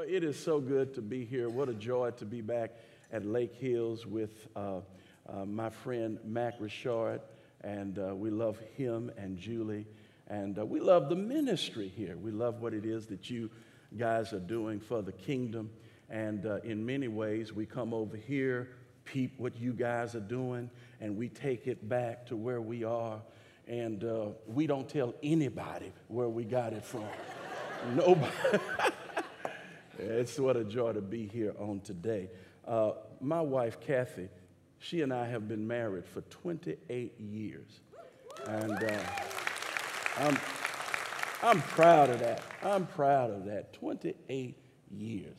Well, it is so good to be here. What a joy to be back at Lake Hills with uh, uh, my friend Mac Richard. And uh, we love him and Julie. And uh, we love the ministry here. We love what it is that you guys are doing for the kingdom. And uh, in many ways, we come over here, peep what you guys are doing, and we take it back to where we are. And uh, we don't tell anybody where we got it from. Nobody. it's what a joy to be here on today. Uh, my wife, Kathy, she and I have been married for 28 years. And uh, I'm, I'm proud of that. I'm proud of that. 28 years.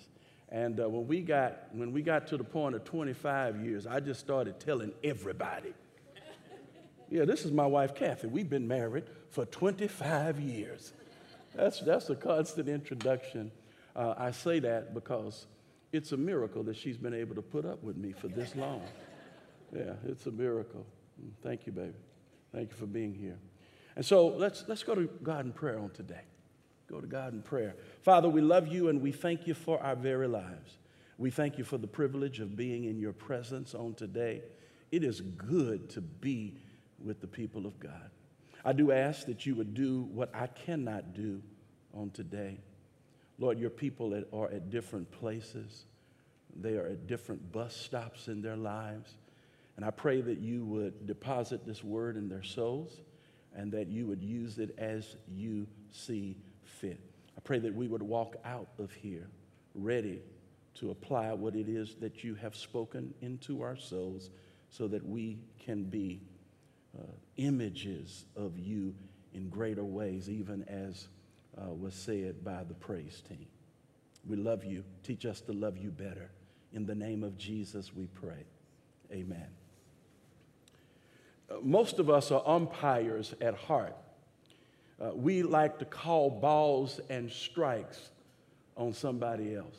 And uh, when, we got, when we got to the point of 25 years, I just started telling everybody. Yeah, this is my wife, Kathy. We've been married for 25 years. That's, that's a constant introduction. Uh, I say that because it's a miracle that she's been able to put up with me for this long. Yeah, it's a miracle. Thank you, baby. Thank you for being here. And so let's, let's go to God in prayer on today. Go to God in prayer. Father, we love you and we thank you for our very lives. We thank you for the privilege of being in your presence on today. It is good to be with the people of God. I do ask that you would do what I cannot do on today. Lord, your people are at different places. They are at different bus stops in their lives. And I pray that you would deposit this word in their souls and that you would use it as you see fit. I pray that we would walk out of here ready to apply what it is that you have spoken into our souls so that we can be uh, images of you in greater ways, even as uh, was said by the praise team. We love you. Teach us to love you better. In the name of Jesus, we pray. Amen. Uh, most of us are umpires at heart. Uh, we like to call balls and strikes on somebody else.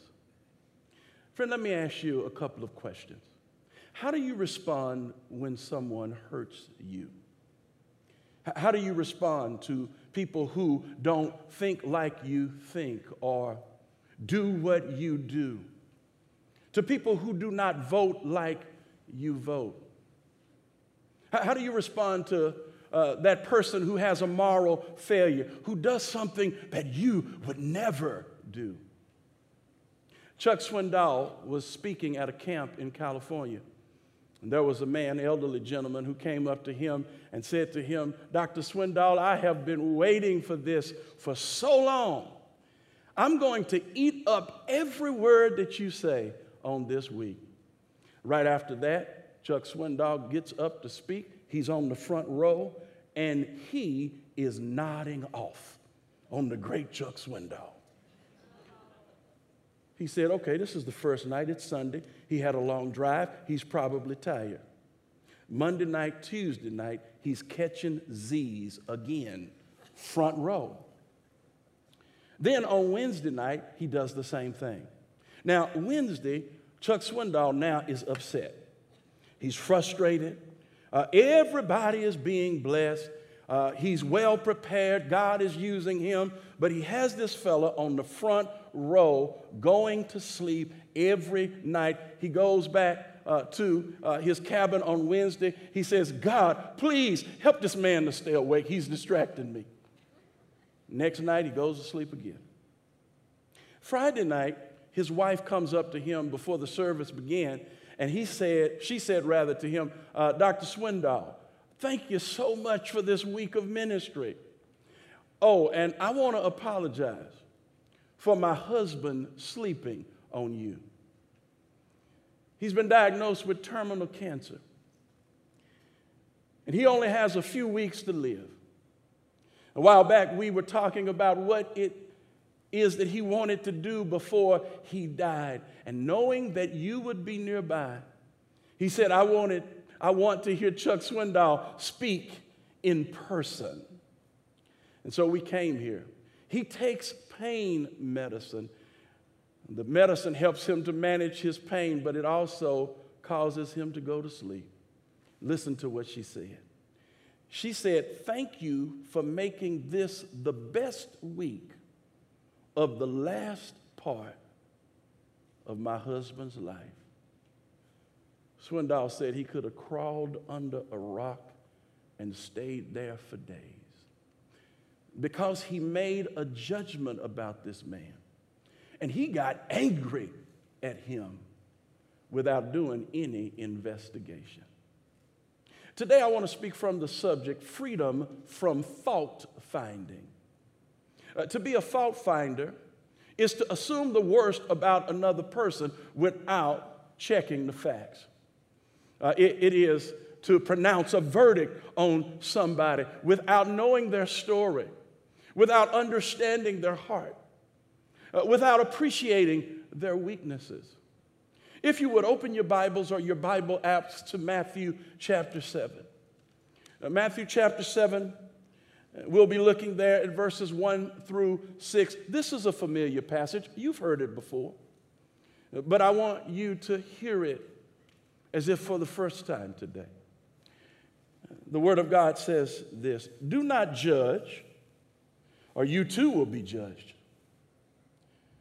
Friend, let me ask you a couple of questions. How do you respond when someone hurts you? How do you respond to people who don't think like you think or do what you do? To people who do not vote like you vote? How do you respond to uh, that person who has a moral failure, who does something that you would never do? Chuck Swindoll was speaking at a camp in California. And there was a man, elderly gentleman, who came up to him and said to him, Dr. Swindoll, I have been waiting for this for so long. I'm going to eat up every word that you say on this week. Right after that, Chuck Swindoll gets up to speak. He's on the front row and he is nodding off on the great Chuck Swindoll. He said, Okay, this is the first night. It's Sunday. He had a long drive. He's probably tired. Monday night, Tuesday night, he's catching Z's again, front row. Then on Wednesday night, he does the same thing. Now, Wednesday, Chuck Swindoll now is upset. He's frustrated. Uh, everybody is being blessed. Uh, he's well prepared. God is using him. But he has this fella on the front row going to sleep every night. He goes back uh, to uh, his cabin on Wednesday. He says, God, please help this man to stay awake. He's distracting me. Next night, he goes to sleep again. Friday night, his wife comes up to him before the service began, and he said, she said rather to him, uh, Dr. Swindoll, thank you so much for this week of ministry. Oh, and I want to apologize for my husband sleeping on you. He's been diagnosed with terminal cancer. And he only has a few weeks to live. A while back, we were talking about what it is that he wanted to do before he died. And knowing that you would be nearby, he said, I, wanted, I want to hear Chuck Swindoll speak in person. And so we came here. He takes pain medicine. The medicine helps him to manage his pain, but it also causes him to go to sleep. Listen to what she said. She said, Thank you for making this the best week of the last part of my husband's life. Swindoll said he could have crawled under a rock and stayed there for days because he made a judgment about this man. And he got angry at him without doing any investigation. Today, I want to speak from the subject freedom from fault finding. Uh, to be a fault finder is to assume the worst about another person without checking the facts. Uh, it, it is to pronounce a verdict on somebody without knowing their story, without understanding their heart, uh, without appreciating their weaknesses. If you would open your Bibles or your Bible apps to Matthew chapter 7. Uh, Matthew chapter 7, uh, we'll be looking there at verses 1 through 6. This is a familiar passage. You've heard it before. But I want you to hear it as if for the first time today. The Word of God says this Do not judge, or you too will be judged.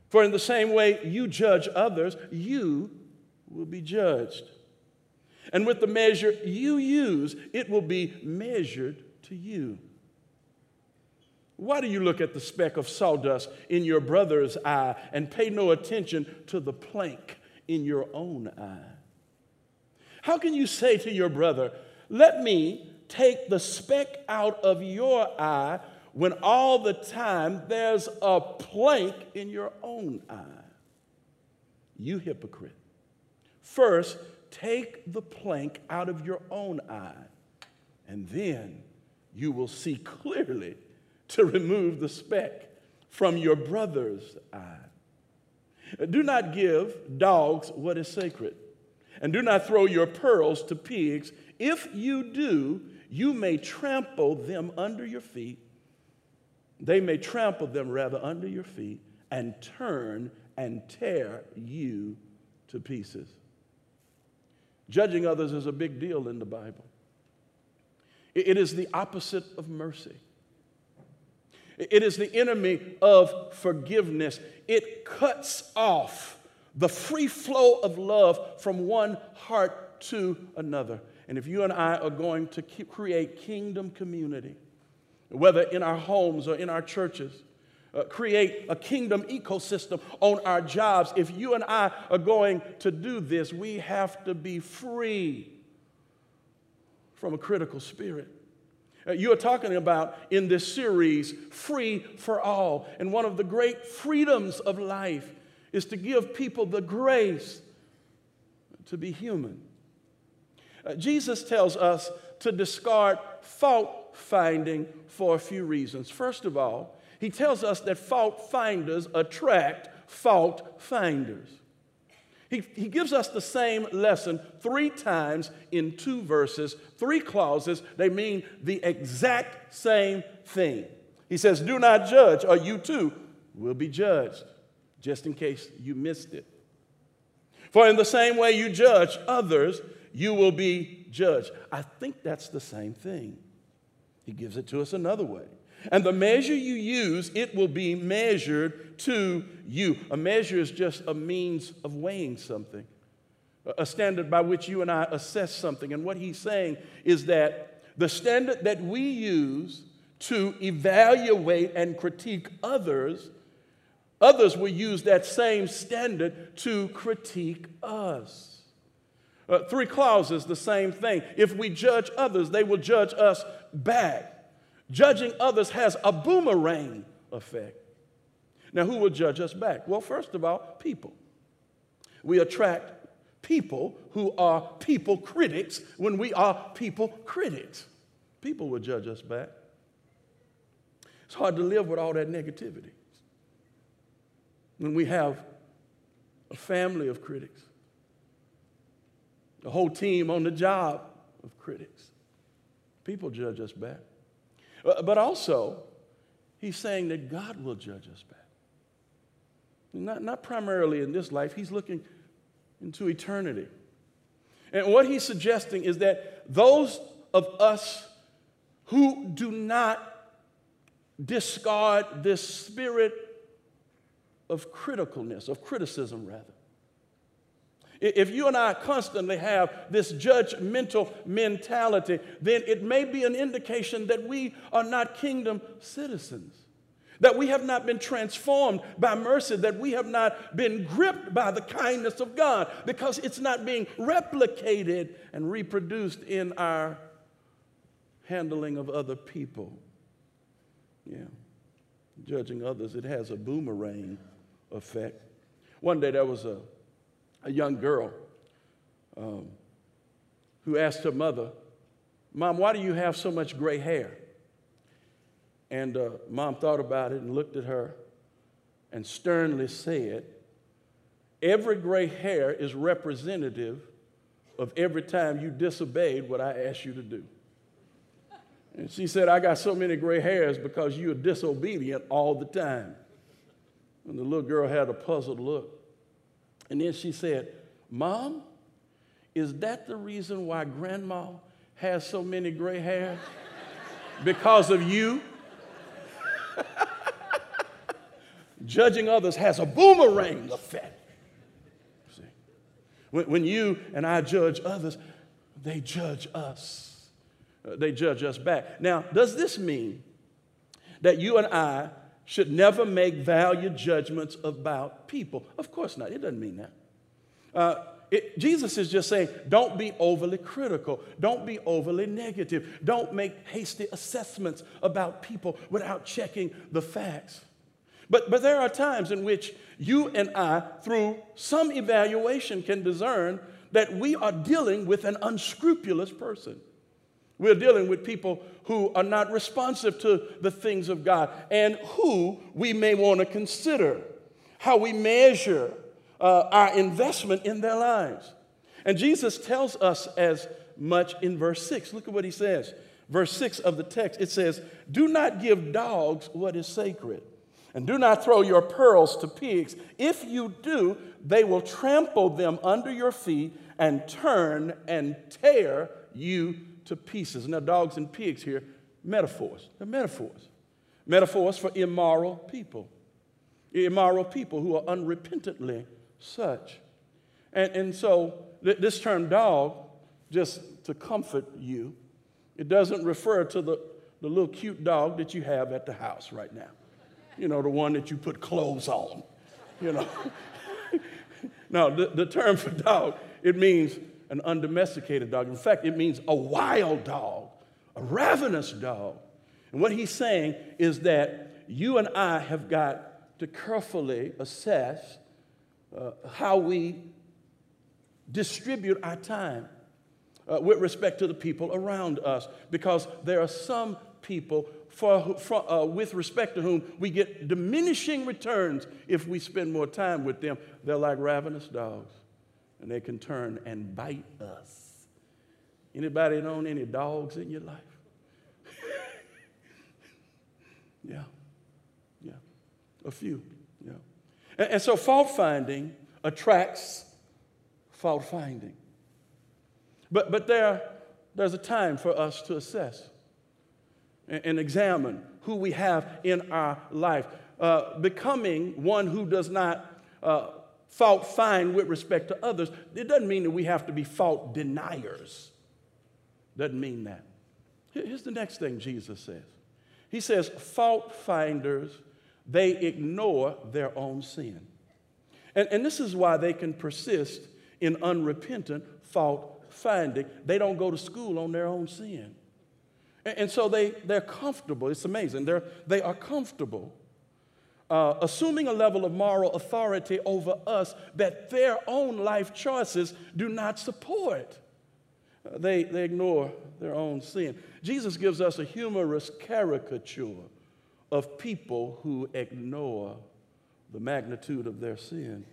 For in the same way you judge others, you will be judged. And with the measure you use, it will be measured to you. Why do you look at the speck of sawdust in your brother's eye and pay no attention to the plank in your own eye? How can you say to your brother, Let me take the speck out of your eye when all the time there's a plank in your own eye? You hypocrite. First, take the plank out of your own eye, and then you will see clearly to remove the speck from your brother's eye. Do not give dogs what is sacred, and do not throw your pearls to pigs. If you do, you may trample them under your feet. They may trample them rather under your feet and turn and tear you to pieces. Judging others is a big deal in the Bible. It is the opposite of mercy. It is the enemy of forgiveness. It cuts off the free flow of love from one heart to another. And if you and I are going to create kingdom community, whether in our homes or in our churches, uh, create a kingdom ecosystem on our jobs. If you and I are going to do this, we have to be free from a critical spirit. Uh, you are talking about in this series, Free for All. And one of the great freedoms of life is to give people the grace to be human. Uh, Jesus tells us to discard fault finding for a few reasons. First of all, he tells us that fault finders attract fault finders. He, he gives us the same lesson three times in two verses, three clauses. They mean the exact same thing. He says, Do not judge, or you too will be judged, just in case you missed it. For in the same way you judge others, you will be judged. I think that's the same thing. He gives it to us another way. And the measure you use, it will be measured to you. A measure is just a means of weighing something, a standard by which you and I assess something. And what he's saying is that the standard that we use to evaluate and critique others, others will use that same standard to critique us. Uh, three clauses, the same thing. If we judge others, they will judge us back. Judging others has a boomerang effect. Now, who will judge us back? Well, first of all, people. We attract people who are people critics when we are people critics. People will judge us back. It's hard to live with all that negativity. When we have a family of critics, a whole team on the job of critics, people judge us back. Uh, but also, he's saying that God will judge us back. Not, not primarily in this life, he's looking into eternity. And what he's suggesting is that those of us who do not discard this spirit of criticalness, of criticism rather, If you and I constantly have this judgmental mentality, then it may be an indication that we are not kingdom citizens, that we have not been transformed by mercy, that we have not been gripped by the kindness of God because it's not being replicated and reproduced in our handling of other people. Yeah. Judging others, it has a boomerang effect. One day there was a a young girl um, who asked her mother, Mom, why do you have so much gray hair? And uh, mom thought about it and looked at her and sternly said, Every gray hair is representative of every time you disobeyed what I asked you to do. And she said, I got so many gray hairs because you're disobedient all the time. And the little girl had a puzzled look. And then she said, Mom, is that the reason why grandma has so many gray hairs? because of you? Judging others has a boomerang effect. See? When, when you and I judge others, they judge us. Uh, they judge us back. Now, does this mean that you and I should never make value judgments about people. Of course not. It doesn't mean that. Uh, it, Jesus is just saying, don't be overly critical. Don't be overly negative. Don't make hasty assessments about people without checking the facts. But, but there are times in which you and I, through some evaluation, can discern that we are dealing with an unscrupulous person. We're dealing with people who are not responsive to the things of God and who we may want to consider how we measure uh, our investment in their lives. And Jesus tells us as much in verse 6. Look at what he says. Verse 6 of the text it says, Do not give dogs what is sacred, and do not throw your pearls to pigs. If you do, they will trample them under your feet and turn and tear you to pieces. Now, dogs and pigs here, metaphors. They're metaphors. Metaphors for immoral people. Immoral people who are unrepentantly such. And, and so, th- this term dog, just to comfort you, it doesn't refer to the, the little cute dog that you have at the house right now. You know, the one that you put clothes on, you know. no, the, the term for dog, it means an undomesticated dog. In fact, it means a wild dog, a ravenous dog. And what he's saying is that you and I have got to carefully assess uh, how we distribute our time uh, with respect to the people around us because there are some people for, for, uh, with respect to whom we get diminishing returns if we spend more time with them. They're like ravenous dogs and they can turn and bite us. Anybody own any dogs in your life? yeah, yeah, a few. Yeah, and, and so fault finding attracts fault finding. But but there there's a time for us to assess and, and examine who we have in our life, uh, becoming one who does not. Uh, fault find with respect to others, it doesn't mean that we have to be fault deniers. Doesn't mean that. Here's the next thing Jesus says He says, fault finders, they ignore their own sin. And, and this is why they can persist in unrepentant fault finding. They don't go to school on their own sin. And, and so they, they're comfortable. It's amazing. They're, they are comfortable uh, assuming a level of moral authority over us that their own life choices do not support. Uh, they, they ignore their own sin. Jesus gives us a humorous caricature of people who ignore the magnitude of their sin.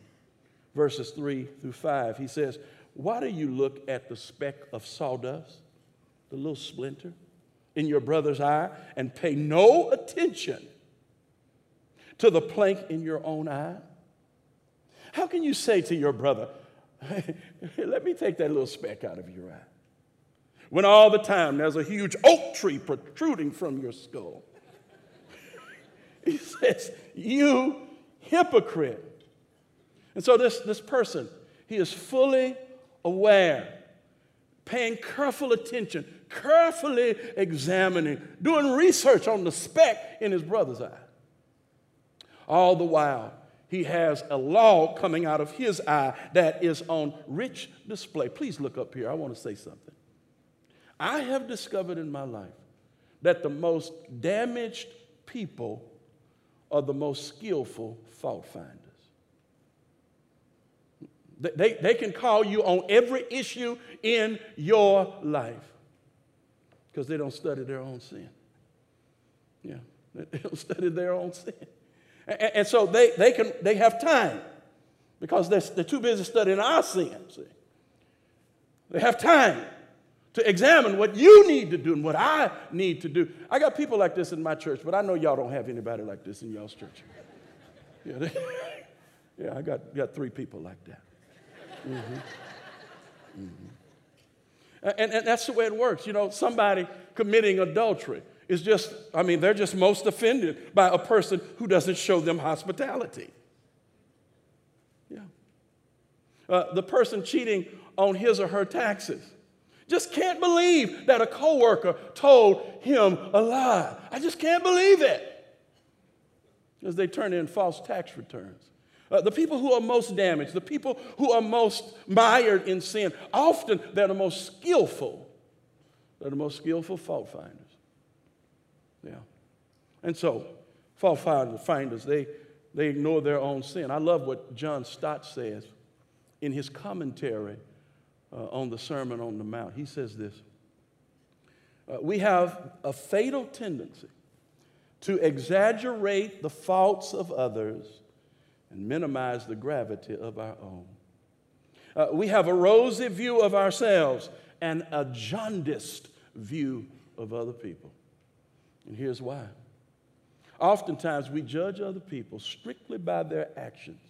Verses 3 through 5, he says, Why do you look at the speck of sawdust, the little splinter, in your brother's eye and pay no attention to the plank in your own eye? How can you say to your brother, let me take that little speck out of your eye? When all the time there's a huge oak tree protruding from your skull. he says, You hypocrite. And so this, this person, He is fully aware, paying careful attention, carefully examining, doing research on the speck in his brother's eye. All the while, he has a log coming out of his eye that is on rich display. Please look up here. I want to say something. I have discovered in my life that the most damaged people are the most skillful fault finders. They, they can call you on every issue in your life because they don't study their own sin. Yeah, they don't study their own sin. And, and so they, they, can, they have time because they're, they're too busy studying our sin, see. They have time to examine what you need to do and what I need to do. I got people like this in my church, but I know y'all don't have anybody like this in y'all's church. Yeah, they, yeah I got, got three people like that. Mm-hmm. Mm-hmm. And, and that's the way it works. You know, somebody committing adultery is just, I mean, they're just most offended by a person who doesn't show them hospitality. Yeah. Uh, the person cheating on his or her taxes just can't believe that a coworker told him a lie. I just can't believe it. Because they turn in false tax returns. Uh, the people who are most damaged, the people who are most mired in sin, often they're the most skillful. They're the most skillful fault finders. Yeah. And so, fault finders, they, they ignore their own sin. I love what John Stott says in his commentary uh, on the Sermon on the Mount. He says this uh, We have a fatal tendency to exaggerate the faults of others and minimize the gravity of our own. Uh, we have a rosy view of ourselves and a jaundiced view of other people. And here's why. Oftentimes, we judge other people strictly by their actions,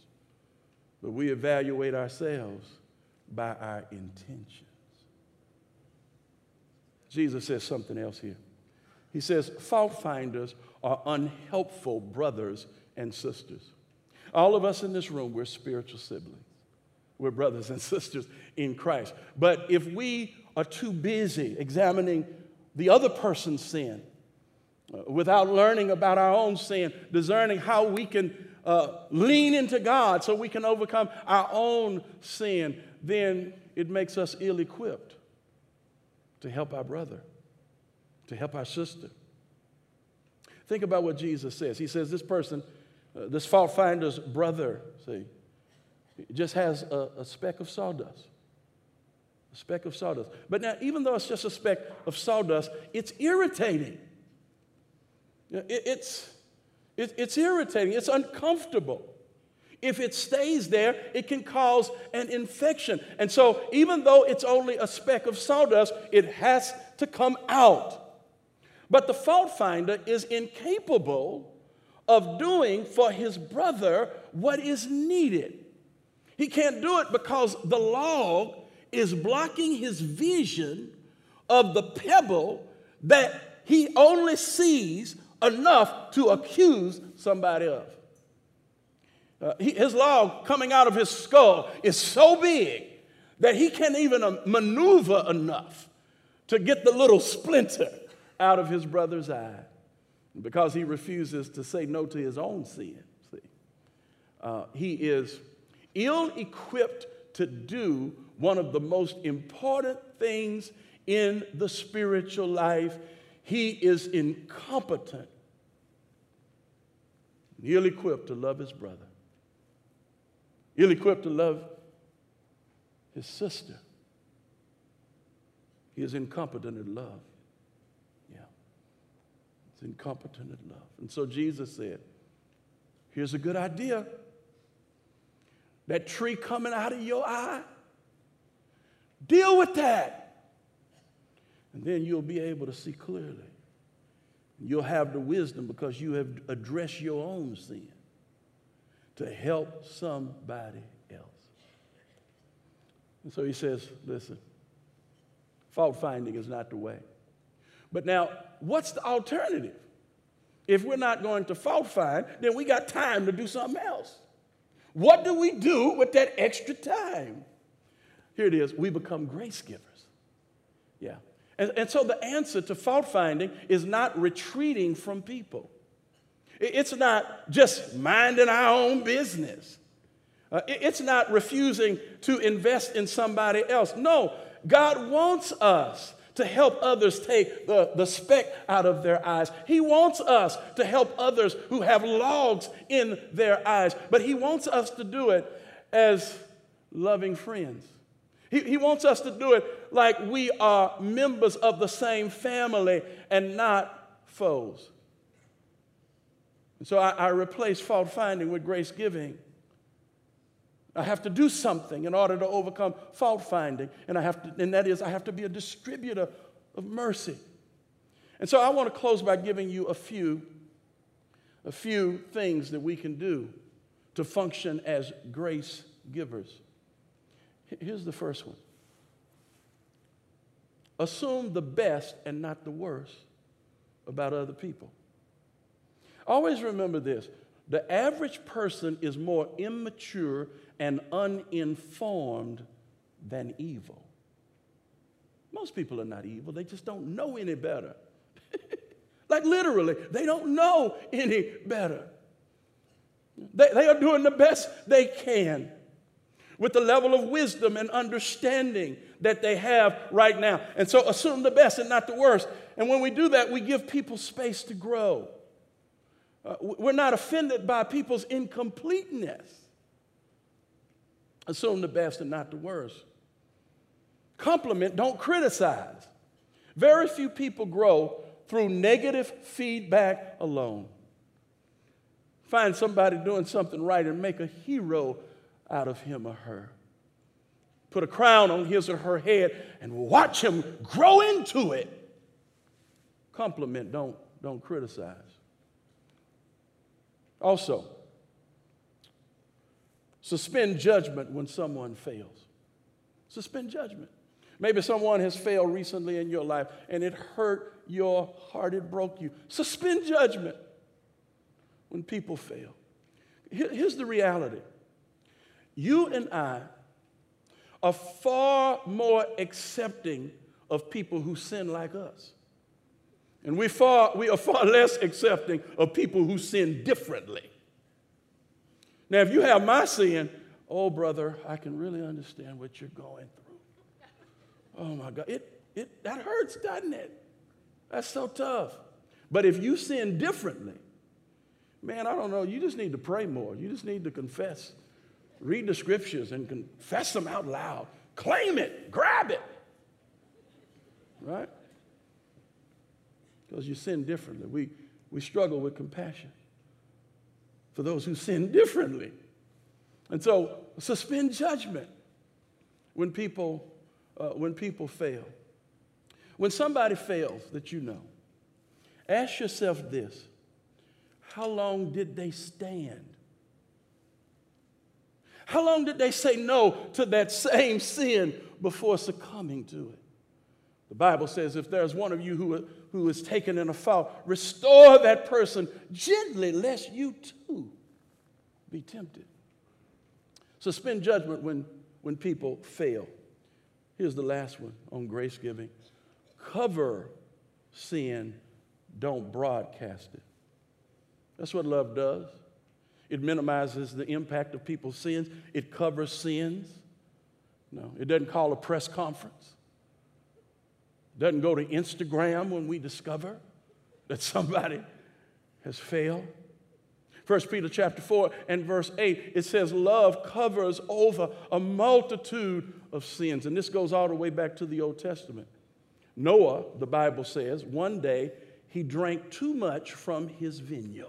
but we evaluate ourselves by our intentions. Jesus says something else here. He says, fault finders are unhelpful brothers and sisters. All of us in this room, we're spiritual siblings. We're brothers and sisters in Christ. But if we are too busy examining the other person's sin without learning about our own sin, discerning how we can uh, lean into God so we can overcome our own sin, then it makes us ill equipped to help our brother, to help our sister. Think about what Jesus says. He says, This person, uh, this fault finder's brother, see, just has a, a speck of sawdust. A speck of sawdust. But now, even though it's just a speck of sawdust, it's irritating. It, it's, it, it's irritating, it's uncomfortable. If it stays there, it can cause an infection. And so, even though it's only a speck of sawdust, it has to come out. But the fault finder is incapable of doing for his brother what is needed. He can't do it because the log is blocking his vision of the pebble that he only sees enough to accuse somebody of. Uh, he, his log coming out of his skull is so big that he can't even uh, maneuver enough to get the little splinter out of his brother's eye because he refuses to say no to his own sin. See? Uh, he is ill equipped to do one of the most important things in the spiritual life. He is incompetent, ill equipped to love his brother ill equipped to love his sister. He is incompetent in love. Yeah. He's incompetent in love. And so Jesus said, Here's a good idea. That tree coming out of your eye, deal with that. And then you'll be able to see clearly. You'll have the wisdom because you have addressed your own sin to help somebody else. And so he says, listen, fault finding is not the way. But now, what's the alternative? If we're not going to fault find, then we got time to do something else. What do we do with that extra time? Here it is we become grace givers. Yeah. And, and so the answer to fault finding is not retreating from people, it's not just minding our own business. Uh, it's not refusing to invest in somebody else. No, God wants us to help others take the, the speck out of their eyes. He wants us to help others who have logs in their eyes, but He wants us to do it as loving friends. He, he wants us to do it like we are members of the same family and not foes. And so I, I replace fault finding with grace giving. I have to do something in order to overcome fault finding, and I have to, and that is I have to be a distributor of mercy. And so I want to close by giving you a few, a few things that we can do to function as grace givers. Here's the first one. Assume the best and not the worst about other people. Always remember this the average person is more immature and uninformed than evil. Most people are not evil, they just don't know any better. like literally, they don't know any better. They, they are doing the best they can with the level of wisdom and understanding that they have right now. And so assume the best and not the worst. And when we do that, we give people space to grow. Uh, we're not offended by people's incompleteness. Assume the best and not the worst. Compliment, don't criticize. Very few people grow through negative feedback alone. Find somebody doing something right and make a hero out of him or her. Put a crown on his or her head and watch him grow into it. Compliment, don't, don't criticize. Also, suspend judgment when someone fails. Suspend judgment. Maybe someone has failed recently in your life and it hurt your heart, it broke you. Suspend judgment when people fail. Here's the reality you and I are far more accepting of people who sin like us. And we, far, we are far less accepting of people who sin differently. Now, if you have my sin, oh, brother, I can really understand what you're going through. Oh, my God. It, it, that hurts, doesn't it? That's so tough. But if you sin differently, man, I don't know, you just need to pray more. You just need to confess read the scriptures and confess them out loud. Claim it, grab it. Right? Because you sin differently. We, we struggle with compassion for those who sin differently. And so suspend judgment when people, uh, when people fail. When somebody fails that you know, ask yourself this how long did they stand? How long did they say no to that same sin before succumbing to it? The Bible says if there's one of you who, who is taken in a fault, restore that person gently, lest you too be tempted. Suspend judgment when, when people fail. Here's the last one on grace giving cover sin, don't broadcast it. That's what love does. It minimizes the impact of people's sins. It covers sins. No, it doesn't call a press conference. It doesn't go to Instagram when we discover that somebody has failed. 1 Peter chapter 4 and verse 8, it says, Love covers over a multitude of sins. And this goes all the way back to the Old Testament. Noah, the Bible says, one day he drank too much from his vineyard.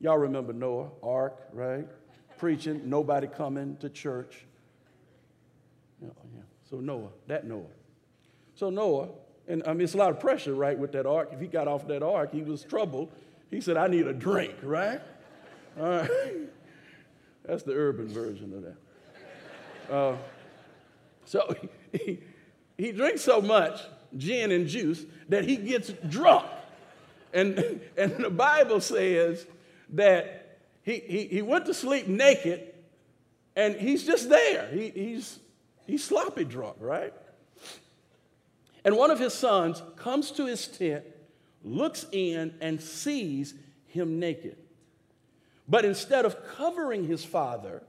Y'all remember Noah, ark, right? Preaching, nobody coming to church. Yeah, yeah. So Noah, that Noah. So Noah, and I mean, it's a lot of pressure, right, with that ark. If he got off that ark, he was troubled. He said, I need a drink, right? All right. That's the urban version of that. Uh, so he, he drinks so much gin and juice that he gets drunk. And, and the Bible says that he, he, he went to sleep naked And he's just there. He, he's, he's sloppy drunk, right? And one of his sons comes to his tent, looks in, and sees him naked. But instead of covering his father,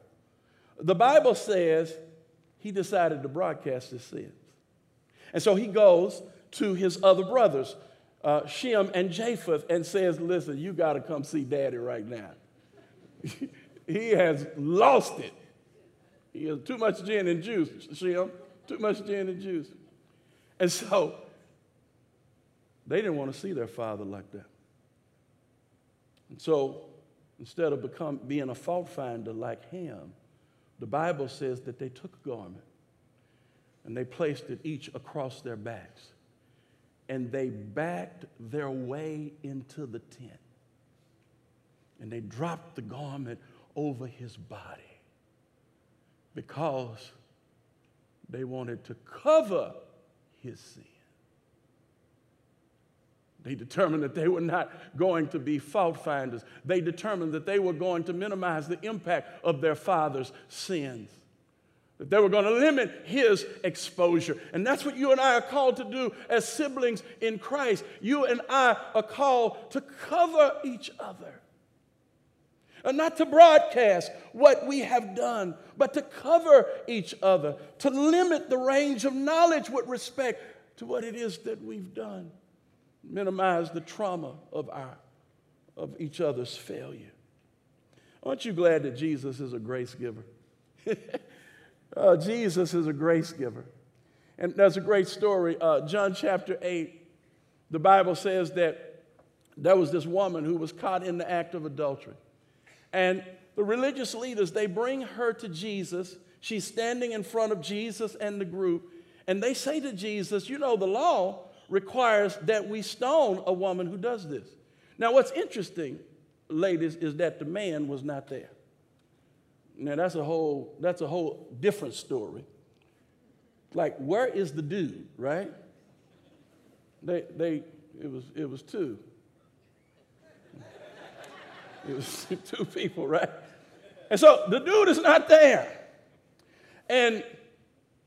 the Bible says he decided to broadcast his sins. And so he goes to his other brothers, uh, Shem and Japheth, and says, Listen, you got to come see daddy right now. he has lost it. He has too much gin and juice, Shem, too much gin and juice. And so they didn't want to see their father like that. And so instead of become, being a fault finder like him, the Bible says that they took a garment and they placed it each across their backs and they backed their way into the tent and they dropped the garment over his body because they wanted to cover his sin. They determined that they were not going to be fault finders. They determined that they were going to minimize the impact of their father's sins. That they were going to limit his exposure. And that's what you and I are called to do as siblings in Christ. You and I are called to cover each other. And not to broadcast what we have done, but to cover each other, to limit the range of knowledge with respect to what it is that we've done minimize the trauma of, our, of each other's failure. Aren't you glad that Jesus is a grace giver? uh, Jesus is a grace giver. And there's a great story. Uh, John chapter 8, the Bible says that there was this woman who was caught in the act of adultery. And the religious leaders, they bring her to Jesus. She's standing in front of Jesus and the group. And they say to Jesus, You know, the law requires that we stone a woman who does this. Now, what's interesting, ladies, is that the man was not there. Now, that's a whole, that's a whole different story. Like, where is the dude, right? They, they, it was, it was two. It was two people, right? And so the dude is not there. And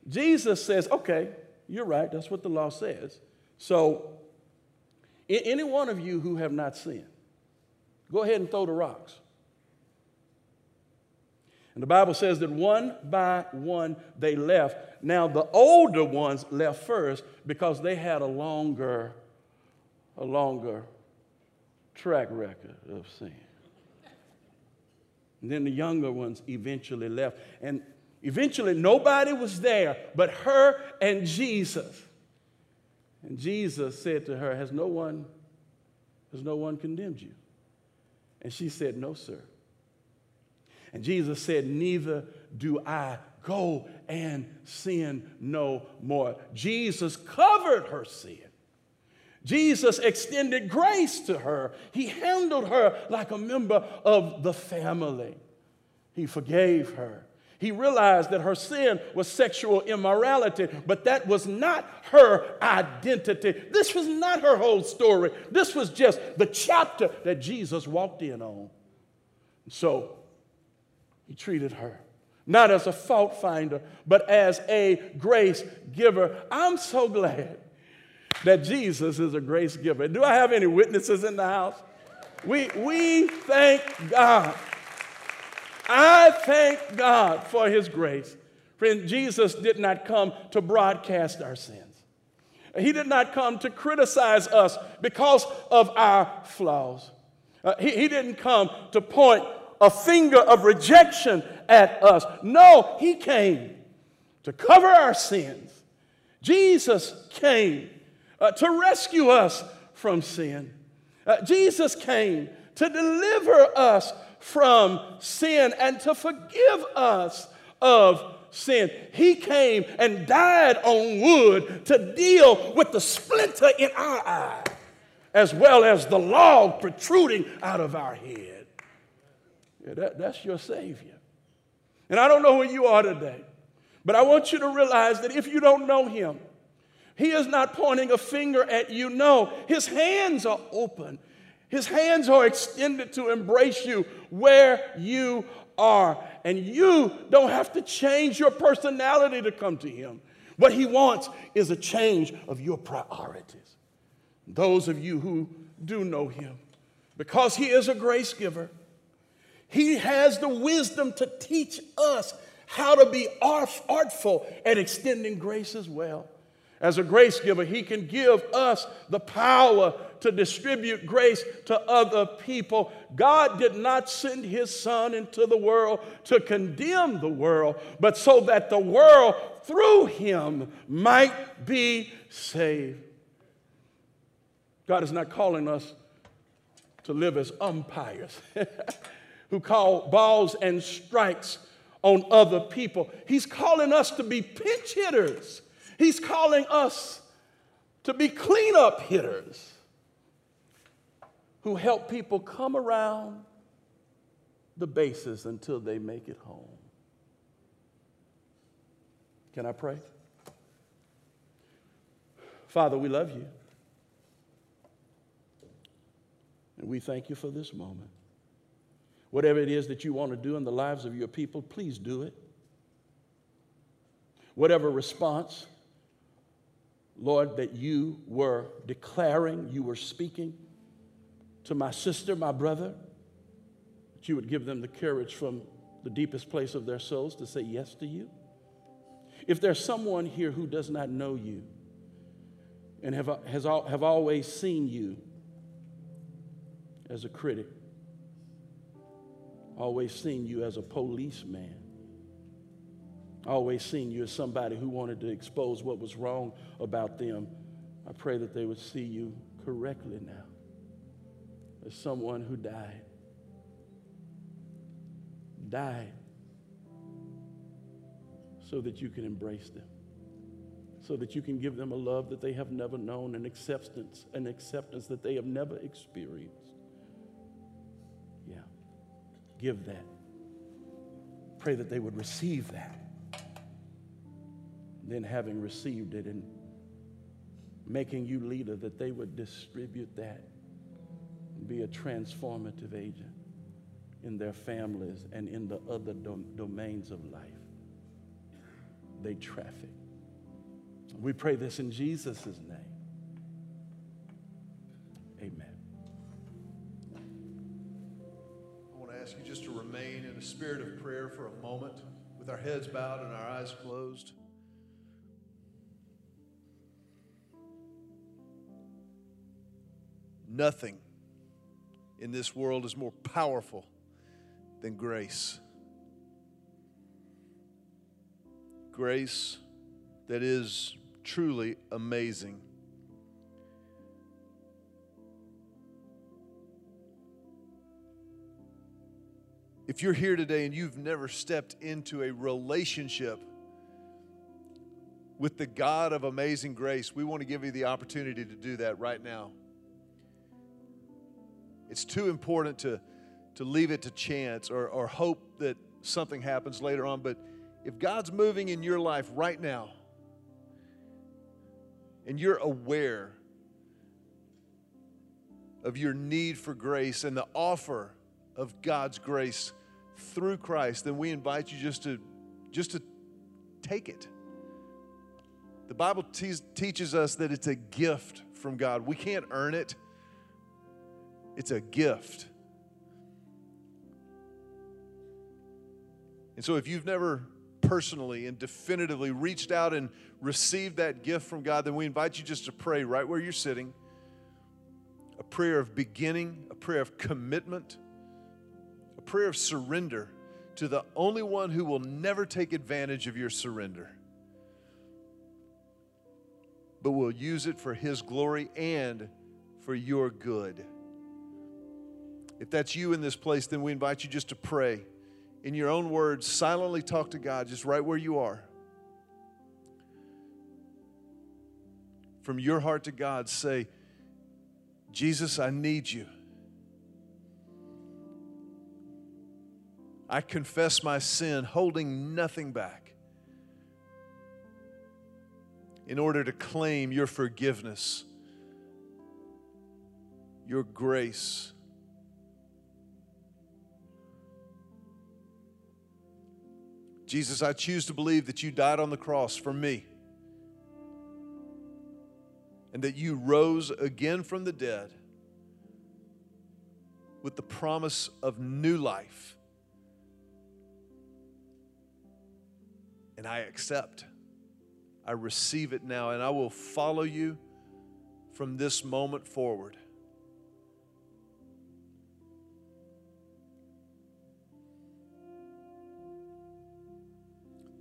Jesus says, okay, you're right, that's what the law says. So, any one of you who have not sinned, go ahead and throw the rocks. And the Bible says that one by one they left. Now, the older ones left first because they had a longer, a longer track record of sin. And then the younger ones eventually left. And eventually nobody was there but her and Jesus. And Jesus said to her, Has no one, has no one condemned you? And she said, No, sir. And Jesus said, Neither do I. Go and sin no more. Jesus covered her sin. Jesus extended grace to her. He handled her like a member of the family. He forgave her. He realized that her sin was sexual immorality, but that was not her identity. This was not her whole story. This was just the chapter that Jesus walked in on. So he treated her not as a fault finder, but as a grace giver. I'm so glad that Jesus is a grace giver. Do I have any witnesses in the house? We, we thank God I thank God for his grace. Friend, Jesus did not come to broadcast our sins. He did not come to criticize us because of our flaws. Uh, he, he didn't come to point a finger of rejection at us. No, he came to cover our sins. Jesus came uh, to rescue us from sin. Uh, Jesus came to deliver us from sin and to forgive us of sin. He came and died on wood to deal with the splinter in our eye, as well as the log protruding out of our head. Yeah, that, that's your Savior. And I don't know who you are today, but I want you to realize that if you don't know Him, He is not pointing a finger at you. No, His hands are open. His hands are extended to embrace you where you are. And you don't have to change your personality to come to Him. What He wants is a change of your priorities. Those of you who do know Him, because He is a grace giver, He has the wisdom to teach us how to be artful at extending grace as well. As a grace giver, He can give us the power to distribute grace to other people. God did not send His Son into the world to condemn the world, but so that the world through Him might be saved. God is not calling us to live as umpires who call balls and strikes on other people. He's calling us to be pinch hitters He's calling us to be cleanup hitters who help people come around the bases until they make it home. Can I pray? Father, we love you. And we thank you for this moment. Whatever it is that you want to do in the lives of your people, please do it. Whatever response Lord, that you were declaring, you were speaking to my sister, my brother, that you would give them the courage from the deepest place of their souls to say yes to you. If there's someone here who does not know you and have, has, have always seen you as a critic, always seen you as a policeman, always seen you as somebody who wanted to expose what was wrong about them. I pray that they would see you correctly now as someone who died. Died so that you can embrace them, so that you can give them a love that they have never known, an acceptance, an acceptance that they have never experienced. Give that. Pray that they would receive that then having received it and making you leader, that they would distribute that be a transformative agent in their families and in the other dom- domains of life. They traffic. We pray this in Jesus' name. Spirit of prayer for a moment with our heads bowed and our eyes closed. Nothing in this world is more powerful than grace. Grace that is truly amazing. If you're here today and you've never stepped into a relationship with the God of amazing grace, we want to give you the opportunity to do that right now. It's too important to, to leave it to chance or, or hope that something happens later on. But if God's moving in your life right now and you're aware of your need for grace and the offer of God's grace through Christ, then we invite you just to just to take it. The Bible te- teaches us that it's a gift from God. We can't earn it. It's a gift. And so, if you've never personally and definitively reached out and received that gift from God, then we invite you just to pray right where you're sitting a prayer of beginning, a prayer of commitment, prayer of surrender to the only one who will never take advantage of your surrender, but will use it for His glory and for your good. If that's you in this place, then we invite you just to pray in your own words, silently talk to God just right where you are. From your heart to God, say, Jesus, I need you. I confess my sin, holding nothing back, in order to claim your forgiveness, your grace Jesus, I choose to believe that you died on the cross for me and that you rose again from the dead with the promise of new life. And I accept. I receive it now, and I will follow you from this moment forward.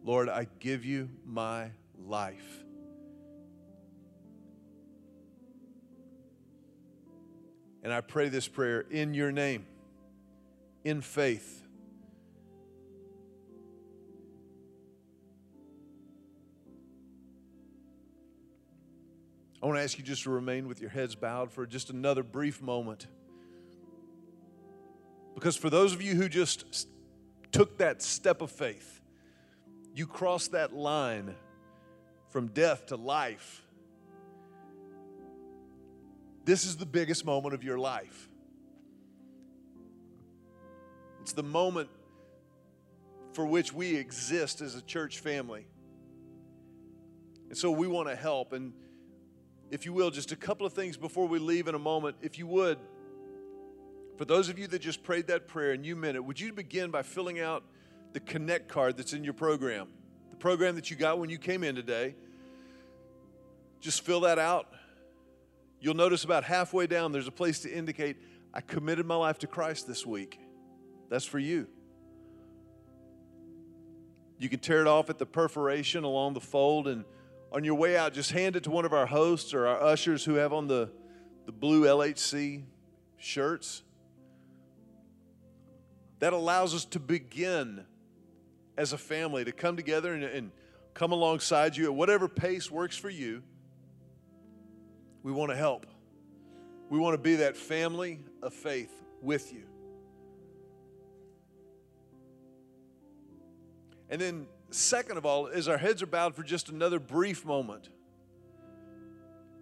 Lord, I give you my life. And I pray this prayer in your name, in faith. I want to ask you just to remain with your heads bowed for just another brief moment. Because for those of you who just took that step of faith, you crossed that line from death to life. This is the biggest moment of your life. It's the moment for which we exist as a church family. And so we want to help. And if you will, just a couple of things before we leave in a moment. If you would, for those of you that just prayed that prayer and you meant it, would you begin by filling out the Connect card that's in your program? The program that you got when you came in today. Just fill that out. You'll notice about halfway down, there's a place to indicate, I committed my life to Christ this week. That's for you. You can tear it off at the perforation along the fold, and on your way out, just hand it to one of our hosts or our ushers who have on the, the blue LHC shirts. That allows us to begin as a family to come together and, and come alongside you at whatever pace works for you we want to help. We want to be that family of faith with you. And then, second of all, as our heads are bowed for just another brief moment,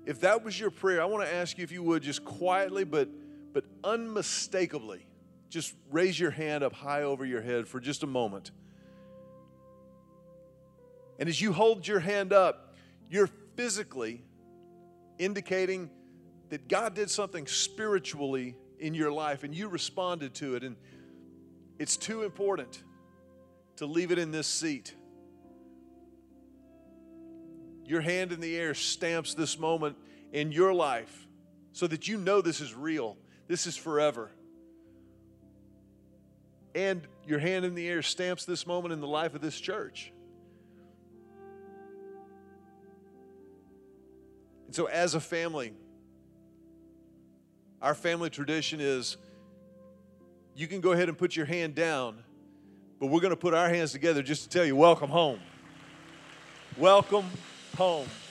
if that was your prayer, I want to ask you if you would just quietly but, but unmistakably just raise your hand up high over your head for just a moment. And as you hold your hand up, you're physically indicating that God did something spiritually in your life and you responded to it. And it's too important to leave it in this seat. Your hand in the air stamps this moment in your life so that you know this is real, this is forever. And your hand in the air stamps this moment in the life of this church. And so, as a family, our family tradition is you can go ahead and put your hand down, but we're going to put our hands together just to tell you, welcome home. Welcome home.